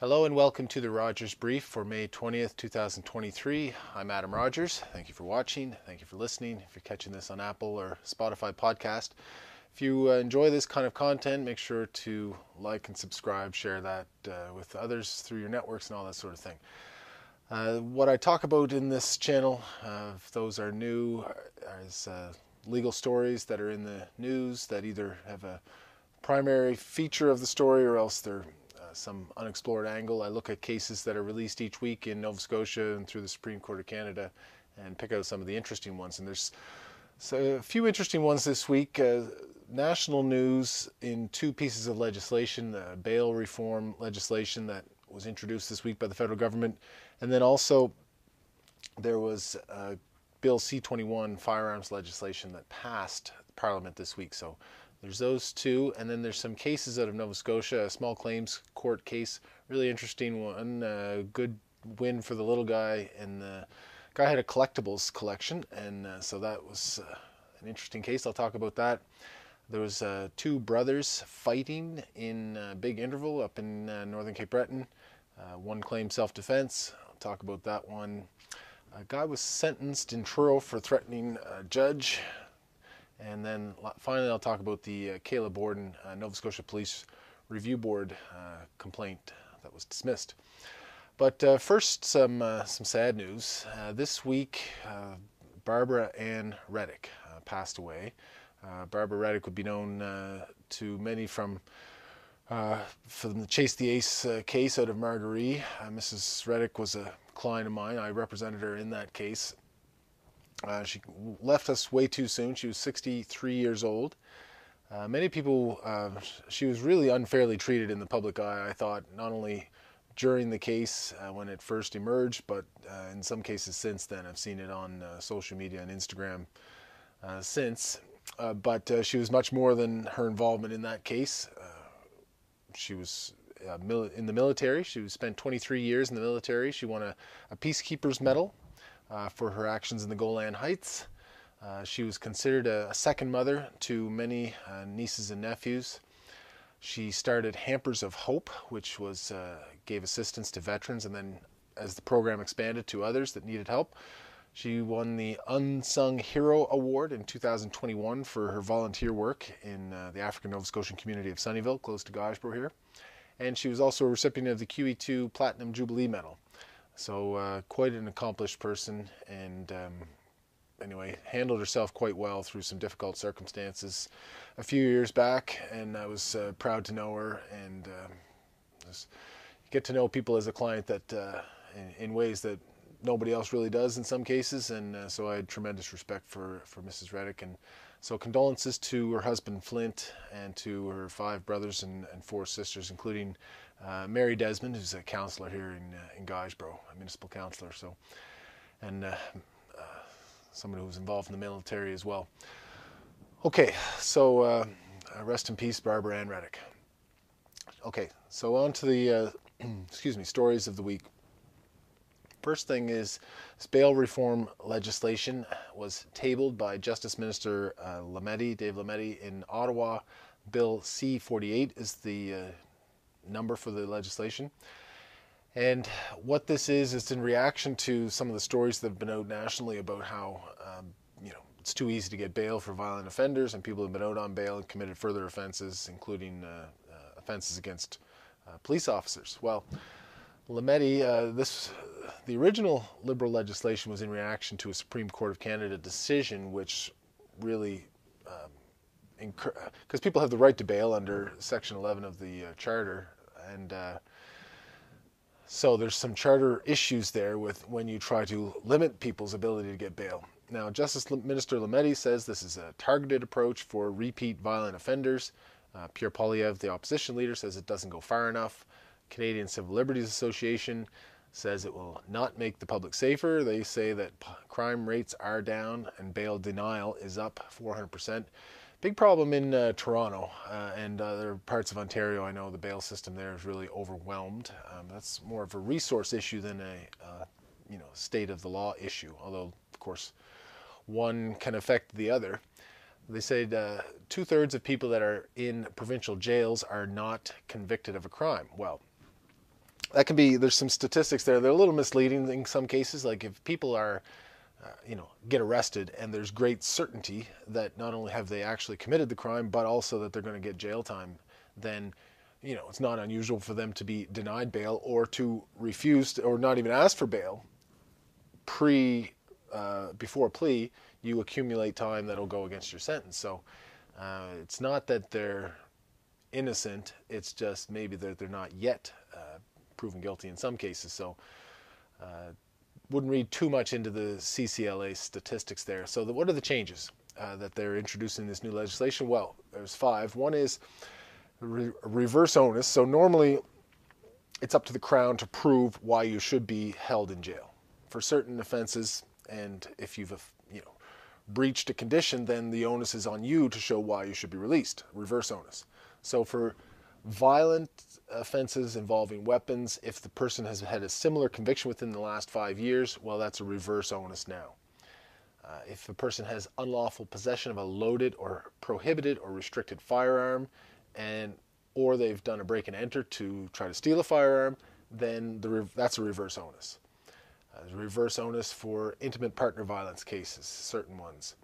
Hello and welcome to the Rogers Brief for May 20th, 2023. I'm Adam Rogers. Thank you for watching. Thank you for listening. If you're catching this on Apple or Spotify podcast, if you uh, enjoy this kind of content, make sure to like and subscribe, share that uh, with others through your networks and all that sort of thing. Uh, what I talk about in this channel, uh, if those are new, is uh, legal stories that are in the news that either have a primary feature of the story or else they're some unexplored angle. I look at cases that are released each week in Nova Scotia and through the Supreme Court of Canada and pick out some of the interesting ones. And there's so a few interesting ones this week. Uh, national news in two pieces of legislation the bail reform legislation that was introduced this week by the federal government, and then also there was uh, Bill C 21 firearms legislation that passed Parliament this week. So there's those two, and then there's some cases out of Nova Scotia, a small claims court case, really interesting one, uh, good win for the little guy, and the guy had a collectibles collection, and uh, so that was uh, an interesting case. I'll talk about that. There was uh, two brothers fighting in a Big Intervale up in uh, northern Cape Breton. Uh, one claimed self-defense. I'll talk about that one. A guy was sentenced in Truro for threatening a judge. And then finally, I'll talk about the uh, Borden uh, Nova Scotia Police Review Board uh, complaint that was dismissed. But uh, first, some uh, some sad news. Uh, this week, Barbara Ann Reddick passed away. Barbara Reddick would be known to many from from the Chase the Ace case out of Margaree. Mrs. Reddick was a client of mine. I represented her in that case uh, she left us way too soon. She was 63 years old. Uh, many people, uh, she was really unfairly treated in the public eye, I thought, not only during the case uh, when it first emerged, but uh, in some cases since then. I've seen it on uh, social media and Instagram since. but she was much more than her involvement in that case. she was in the military. She spent 23 years in the military. She won a, a Peacekeeper's Medal uh, for her actions in the Golan Heights. Uh, she was considered a, a, second mother to many uh, nieces and nephews. She started Hampers of Hope, which was uh, gave assistance to veterans, and then as the program expanded to others that needed help, she won the Unsung Hero Award in 2021 for her volunteer work in uh, the African Nova Scotian community of Sunnyville, close to Guysborough here. And she was also a recipient of the QE2 Platinum Jubilee Medal. So uh, quite an accomplished person, and um, anyway, handled herself quite well through some difficult circumstances a few years back, and I was uh, proud to know her and um, get to know people as a client that uh, in, in, ways that nobody else really does in some cases, and uh, so I had tremendous respect for for Mrs. Reddick, and so condolences to her husband Flint and to her five brothers and, and four sisters, including uh, Mary Desmond, who's a councillor here in uh, in Guysborough, a municipal councillor. So, and uh, uh someone who was involved in the military as well. Okay, so uh, uh, rest in peace, Barbara Ann Reddick. Okay, so on to the excuse me stories of the week. First thing is, bail reform legislation was tabled by Justice Minister uh, Lametti, Dave Lametti, in Ottawa. Bill C-48 is the uh, number for the legislation. And what this is, is in reaction to some of the stories that have been out nationally about how, um, you know, it's too easy to get bail for violent offenders, and people have been out on bail and committed further offenses, including uh, uh, offenses against uh, police officers. Well, Lametti, uh, this the original Liberal legislation was in reaction to a Supreme Court of Canada decision, which really because people have the right to bail under Section 11 of the uh, Charter, and uh, so there's some charter issues there with when you try to limit people's ability to get bail. Now, Justice Minister Lametti says this is a targeted approach for repeat violent offenders. Uh, Pierre Poilievre, the opposition leader, says it doesn't go far enough. Canadian Civil Liberties Association says it will not make the public safer. They say that crime rates are down and bail denial is up 400%. Big problem in uh, Toronto uh, and other parts of Ontario. I know the bail system there is really overwhelmed. Um, that's more of a resource issue than a uh, you know state of the law issue. Although of course one can affect the other. They said uh, two thirds of people that are in provincial jails are not convicted of a crime. Well, that can be there's some statistics there. They're a little misleading in some cases. Like if people are uh, you know, get arrested, and there's great certainty that not only have they actually committed the crime, but also that they're going to get jail time, then, you know, it's not unusual for them to be denied bail or to refuse to, or not even ask for bail pre uh, before plea. You accumulate time that'll go against your sentence. So uh, it's not that they're innocent; it's just maybe that they're not yet uh, proven guilty in some cases. So uh, wouldn't read too much into the CCLA statistics there. So, the, what are the changes uh, that they're introducing in this new legislation? Well, there's five. One is re- reverse onus. So, normally it's up to the Crown to prove why you should be held in jail for certain offenses, and if you've you know breached a condition, then the onus is on you to show why you should be released. Reverse onus. So, for violent offenses involving weapons, if the person has had a similar conviction within the last five years, well, that's a reverse onus now. Uh, if a person has unlawful possession of a loaded or prohibited or restricted firearm, and or they've done a break and enter to try to steal a firearm, then the, that's a reverse onus. Uh, reverse onus for intimate partner violence cases, certain ones.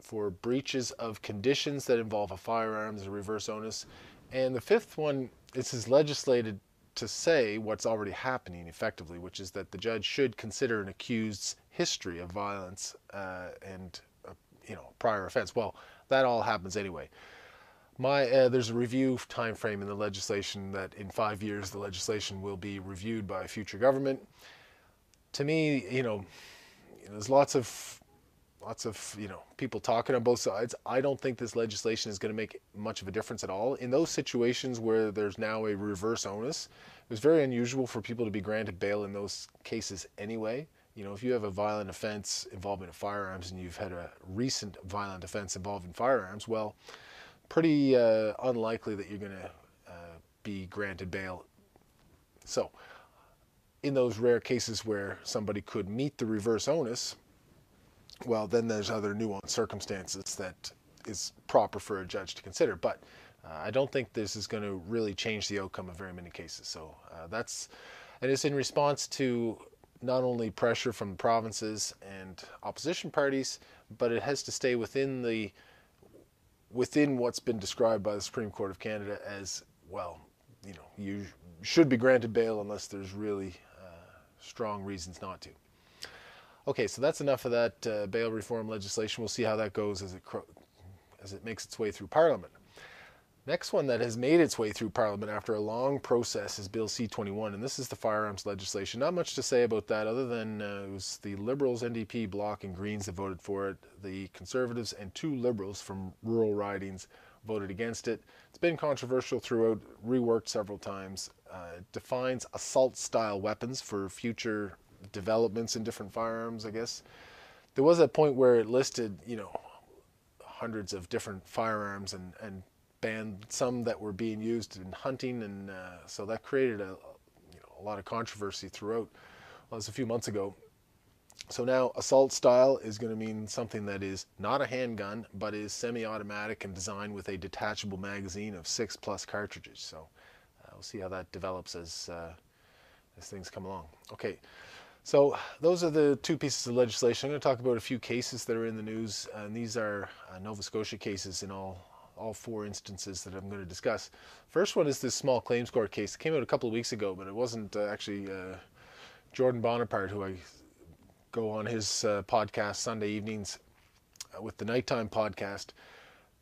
For breaches of conditions that involve a firearm, there's a reverse onus. And the fifth one, this is legislated to say what's already happening effectively, which is that the judge should consider an accused's history of violence uh, and uh, you know prior offense. Well, that all happens anyway. My uh, there's a review time frame in the legislation that in five years the legislation will be reviewed by a future government. To me, you know, there's lots of lots of you know people talking on both sides. I don't think this legislation is going to make much of a difference at all. In those situations where there's now a reverse onus, it was very unusual for people to be granted bail in those cases anyway. You know, if you have a violent offense involving firearms and you've had a recent violent offense involving firearms, well, pretty uh, unlikely that you're going to uh, be granted bail. So, in those rare cases where somebody could meet the reverse onus, well, then there's other nuanced circumstances that is proper for a judge to consider. But uh, I don't think this is going to really change the outcome of very many cases. So uh, that's, and it's in response to not only pressure from provinces and opposition parties, but it has to stay within the within what's been described by the Supreme Court of Canada as well. You know, you should be granted bail unless there's really uh, strong reasons not to. Okay, so that's enough of that uh, bail reform legislation. We'll see how that goes as it as it makes its way through Parliament. Next one that has made its way through Parliament after a long process is Bill C21, and this is the firearms legislation. Not much to say about that other than uh, it was the Liberals, NDP, Bloc, and Greens that voted for it. The Conservatives and two Liberals from rural ridings voted against it. It's been controversial throughout, reworked several times. Uh, defines assault style weapons for future developments in different firearms, I guess. There was a point where it listed, you know, hundreds of different firearms and, and banned some that were being used in hunting, and uh, so that created a, you know, a lot of controversy throughout. Well, it was a few months ago. So now assault style is going to mean something that is not a handgun, but is semi-automatic and designed with a detachable magazine of six plus cartridges. So uh, we'll see how that develops as uh, as things come along. Okay. So those are the two pieces of legislation. I'm going to talk about a few cases that are in the news, and these are uh, Nova Scotia cases in all all four instances that I'm going to discuss. First one is this small claims court case. It came out a couple of weeks ago, but it wasn't uh, actually uh, Jordan Bonaparte, who I go on his uh, podcast Sunday evenings uh, with the nighttime podcast,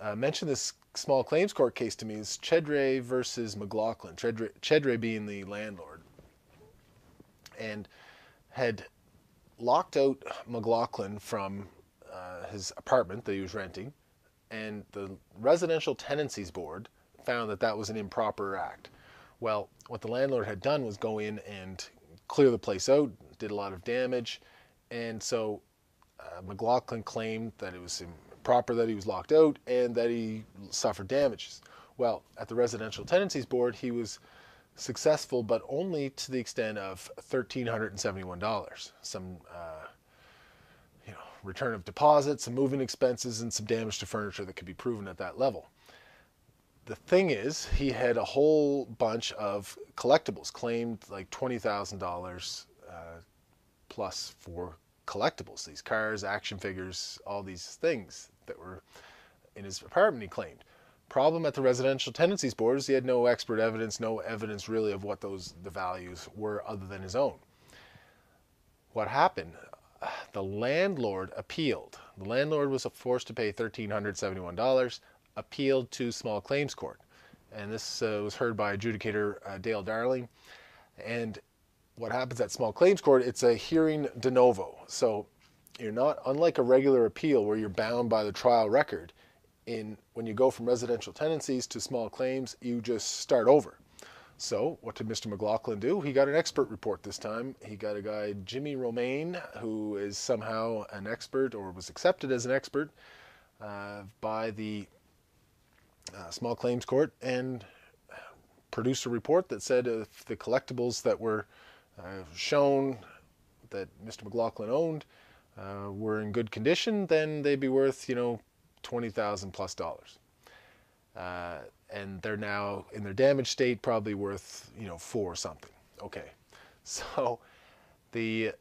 uh, mentioned this small claims court case to me. It's Chedre versus McLaughlin. Chedre, Chedre being the landlord, and had locked out McLaughlin from uh, his apartment that he was renting, and the Residential Tenancies Board found that that was an improper act. Well, what the landlord had done was go in and clear the place out, did a lot of damage, and so uh, McLaughlin claimed that it was improper that he was locked out and that he suffered damages. Well, at the Residential Tenancies Board, he was successful, but only to the extent of $1,371. Some, uh, you know, return of deposits, some moving expenses, and some damage to furniture that could be proven at that level. the thing is, he had a whole bunch of collectibles claimed, like twenty thousand uh, dollars plus for collectibles. These cars, action figures, all these things that were in his apartment. He claimed. Problem at the Residential Tenancies Board is he had no expert evidence, no evidence really of what those the values were other than his own. What happened? The landlord appealed. The landlord was forced to pay $1,371, appealed to small claims court. And this uh, was heard by adjudicator uh, Dale Darling. And what happens at small claims court, it's a hearing de novo. So you're not, unlike a regular appeal where you're bound by the trial record, in when you go from residential tenancies to small claims, you just start over. So, what did Mr. McLaughlin do? He got an expert report this time. He got a guy, Jimmy Romaine, who is somehow an expert or was accepted as an expert uh, by the uh, small claims court and produced a report that said if the collectibles that were uh, shown that Mr. McLaughlin owned uh, were in good condition, then they'd be worth, you know, twenty thousand plus dollars, uh, and they're now in their damaged state, probably worth you know four or something. Okay, so the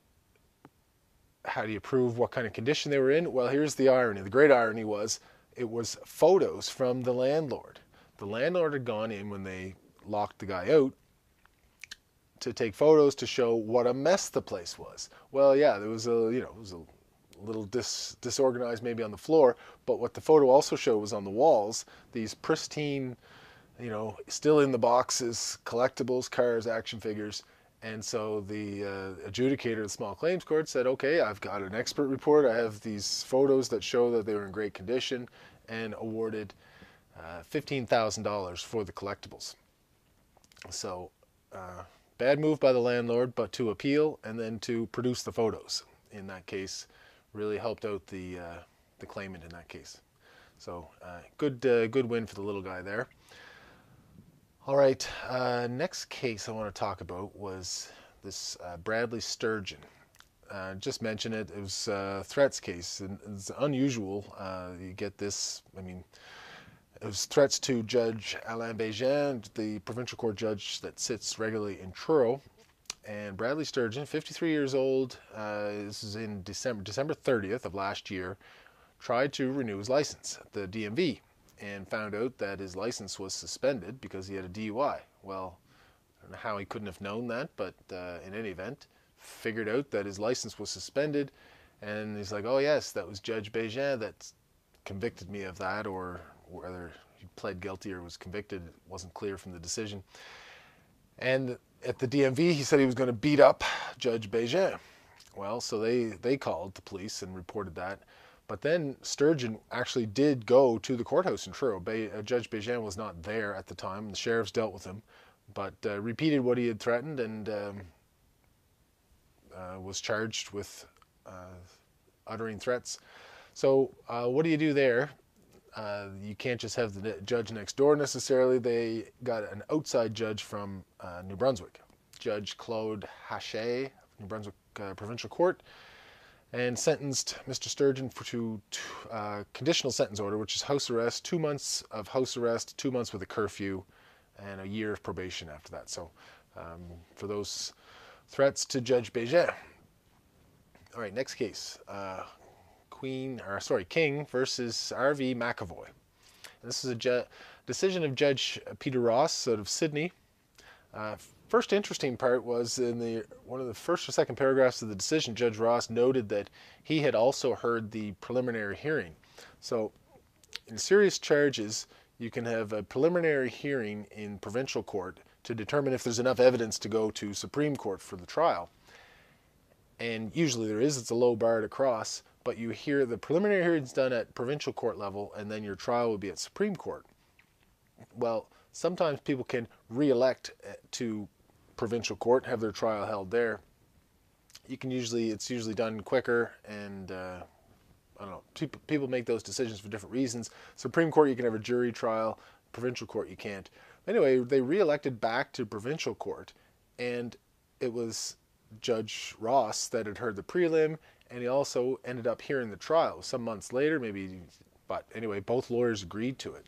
how do you prove what kind of condition they were in? Well, here's the irony. The great irony was it was photos from the landlord. The landlord had gone in when they locked the guy out to take photos to show what a mess the place was. Well, yeah, there was a you know it was a little dis, disorganized maybe on the floor, but what the photo also showed was on the walls these pristine, you know, still in the boxes, collectibles, cars, action figures. And so the uh, adjudicator of the small claims court said, okay, I've got an expert report. I have these photos that show that they were in great condition and awarded uh, $15,000 for the collectibles. So, uh, bad move by the landlord, but to appeal and then to produce the photos. In that case, really helped out the uh, the claimant in that case. So uh, good uh, good win for the little guy there. All right, uh, next case I want to talk about was this uh, Bradley Sturgeon. Just mention it. It was a threats case, and it's unusual. you get this. I mean, it was threats to Judge Alain Bégin, the provincial court judge that sits regularly in Truro, and Bradley Sturgeon, 53 years old, uh, this is in December December 30th of last year, tried to renew his license at the DMV and found out that his license was suspended because he had a DUI. Well, I don't know how he couldn't have known that, but uh, in any event, figured out that his license was suspended, and he's like, "Oh yes, that was Judge Bégin that convicted me of that, or whether he pled guilty or was convicted, it wasn't clear from the decision." And at the DMV, he said he was going to beat up Judge Bégin. Well, so they, they called the police and reported that. But then Sturgeon actually did go to the courthouse in Truro. Be- uh, Judge Bégin was not there at the time. The sheriffs dealt with him, but uh, repeated what he had threatened and um, uh, was charged with uh, uttering threats. So, uh, what do you do there? Uh, you can't just have the judge next door necessarily. They got an outside judge from uh, New Brunswick, Judge Claude Haché, New Brunswick uh, Provincial Court, and sentenced Mr. Sturgeon for to uh, conditional sentence order, which is house arrest, two months of house arrest, two months with a curfew, and a year of probation after that. So, um, for those threats to Judge Bégin. All right, next case. Queen, or sorry, King versus R.V. MacEvoy. This is a ju- decision of Judge Peter Ross out of Sydney. Uh, first interesting part was in the one of the first or second paragraphs of the decision, Judge Ross noted that he had also heard the preliminary hearing. So, in serious charges, you can have a preliminary hearing in provincial court to determine if there's enough evidence to go to Supreme Court for the trial. And usually there is, it's a low bar to cross, but you hear the preliminary hearings done at provincial court level and then your trial will be at Supreme Court. Well, sometimes people can re-elect uh, to provincial court, have their trial held there. You can usually, it's usually done quicker and uh, I don't know, people make those decisions for different reasons. Supreme Court, you can have a jury trial. Provincial Court, you can't. Anyway, they re-elected back to provincial court, and it was Judge Ross that had heard the prelim, and he also ended up hearing the trial some months later, maybe. But anyway, both lawyers agreed to it,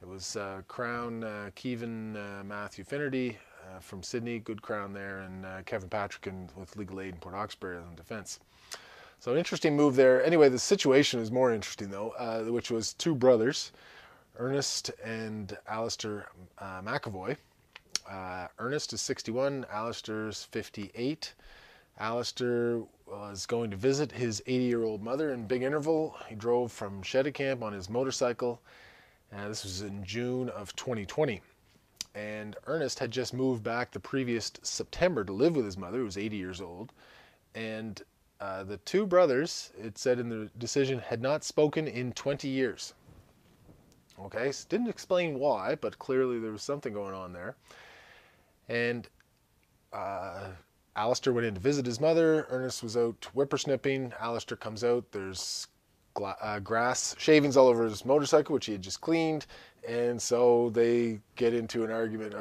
It was uh, Crown uh, Kevin uh, Matthew Finnerty uh, from Sydney, good Crown there, and uh, Kevin Patrick with Legal Aid in Port Hawkesbury on defence. So an interesting move there. Anyway, the situation is more interesting though, uh, which was two brothers, Ernest and Alistair MacEvoy. Ernest is 61, Alistair's 58. Alistair was going to visit his 80 year old mother in Big Intervale. He drove from Camp on his motorcycle uh, this was in June of 2020. And Ernest had just moved back the previous September to live with his mother, who was 80 years old. And uh, the two brothers, it said in the decision, had not spoken in 20 years. Okay, so didn't explain why, but clearly there was something going on there. And uh, Alistair went in to visit his mother. Ernest was out whippersnipping. Alistair comes out. There's uh, grass shavings all over his motorcycle, which he had just cleaned, and so they get into an argument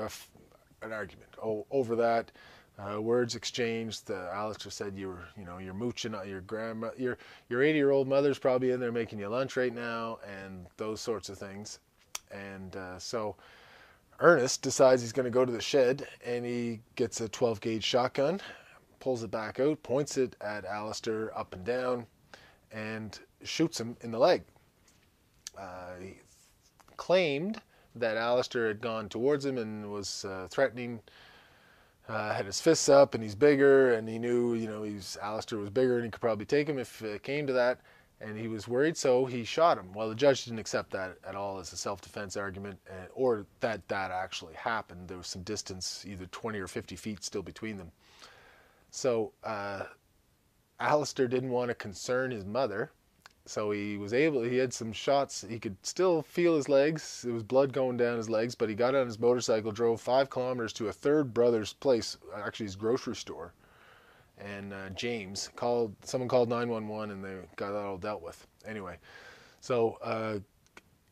an argument over that. Uh, words exchanged. Alistair said you were, you know, you're mooching. on Your grandma, your your 80 year old mother's probably in there making you lunch right now, and those sorts of things. And uh, so Ernest decides he's going to go to the shed, and he gets a 12 gauge shotgun, pulls it back out, points it at Alistair up and down, and shoots him in the leg. Uh, he claimed that Alistair had gone towards him and was uh, threatening, uh, had his fists up, and he's bigger, and he knew, you know, he's Alistair was bigger and he could probably take him if it came to that, and he was worried, so he shot him. Well, the judge didn't accept that at all as a self-defense argument, uh, or that that actually happened. There was some distance, either 20 or 50 feet, still between them. So uh, Alistair didn't want to concern his mother so he was able he had some shots he could still feel his legs there was blood going down his legs but he got on his motorcycle drove five kilometers to a third brother's place actually his grocery store and uh, james called someone called 911 and they got that all dealt with. Anyway so uh,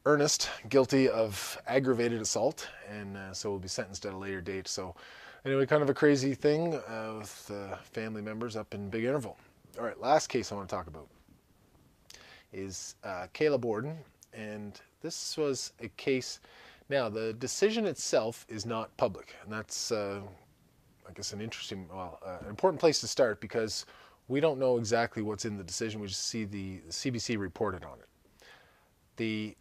ernest guilty of aggravated assault and uh, so will be sentenced at a later date. So anyway kind of a crazy thing uh, with uh, family members up in Big Intervale. All right last case i want to talk about is uh, Kayla Borden, and this was a case. Now, the decision itself is not public, and that's, uh, I guess, an interesting, well, uh, an important place to start because we don't know exactly what's in the decision. We just see the, the CBC reported on it. The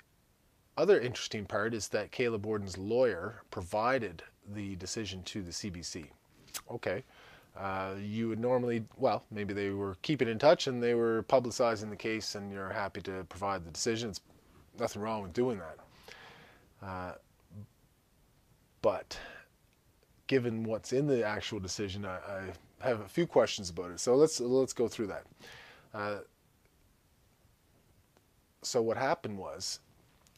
other interesting part is that Kayla Borden's lawyer provided the decision to the CBC. Okay, uh, you would normally, well, maybe they were keeping in touch and they were publicizing the case, and you're happy to provide the decision. It's nothing wrong with doing that. Uh, but given what's in the actual decision, I, I, have a few questions about it. So let's let's go through that. Uh, so what happened was,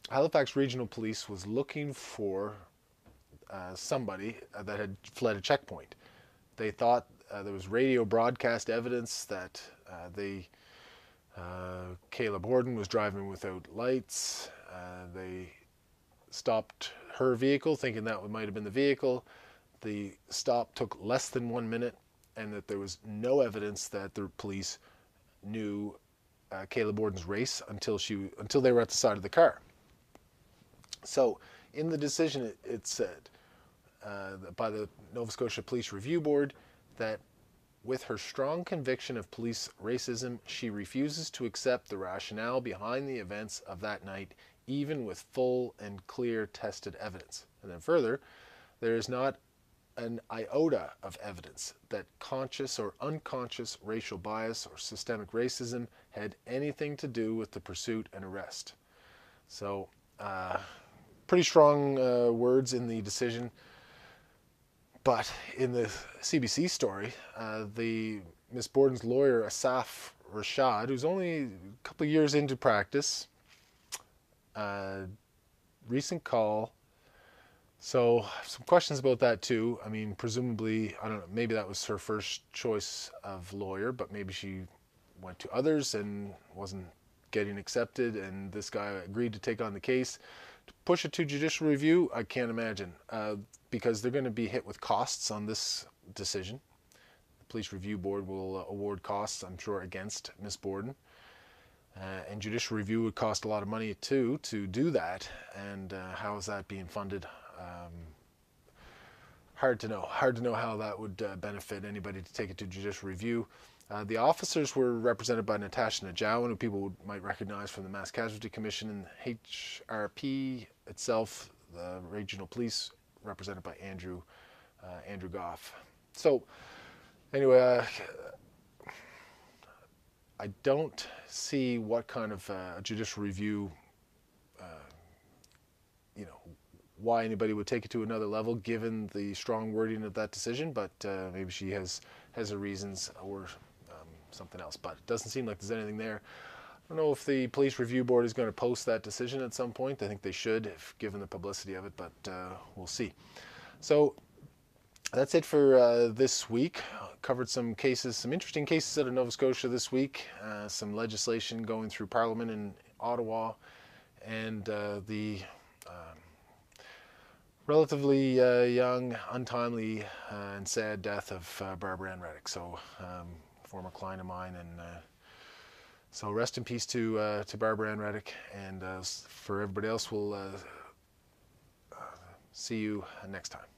Halifax Regional Police was looking for uh, somebody that had fled a checkpoint they thought uh, there was radio broadcast evidence that uh, they uh, Kayla Borden was driving without lights. Uh, they stopped her vehicle, thinking that might have been the vehicle. The stop took less than one minute, and that there was no evidence that the police knew uh, Kayla Borden's race until she until they were at the side of the car. So, in the decision, it, it said uh, by the Nova Scotia Police Review Board that with her strong conviction of police racism, she refuses to accept the rationale behind the events of that night, even with full and clear tested evidence. And then further, there is not an iota of evidence that conscious or unconscious racial bias or systemic racism had anything to do with the pursuit and arrest. So, uh, pretty strong uh, words in the decision. But in the CBC story, uh, the Miss Borden's lawyer, Asaf Rashid, who's only a couple years into practice, uh, recent call. So some questions about that too. I mean, presumably, I don't know. Maybe that was her first choice of lawyer, but maybe she went to others and wasn't getting accepted, and this guy agreed to take on the case. To push it to judicial review, I can't imagine. Uh, because they're going to be hit with costs on this decision. The Police Review Board will uh, award costs, I'm sure, against Miss Borden. Uh, and judicial review would cost a lot of money too to do that. And uh, how is that being funded? Um, hard to know. Hard to know how that would uh, benefit anybody to take it to judicial review. Uh, the officers were represented by Natasha Najawan, who people would, might recognize from the Mass Casualty Commission, and HRP itself, the regional police, represented by Andrew uh, Andrew Goff. So, anyway, uh, I don't see what kind of uh, judicial review, uh, you know, why anybody would take it to another level given the strong wording of that decision. But uh, maybe she has has her reasons or um, something else. But it doesn't seem like there's anything there. I don't know if the police review board is going to post that decision at some point. I think they should, if given the publicity of it. But uh, we'll see. So that's it for uh, this week. Covered some cases, some interesting cases out of Nova Scotia this week. Uh, some legislation going through Parliament in Ottawa, and uh, the relatively uh, young, untimely, uh, and sad death of uh, Barbara Ann Reddick. So, um, former client of mine, and so rest in peace to to Barbara Ann Reddick. And for everybody else, we'll see you next time.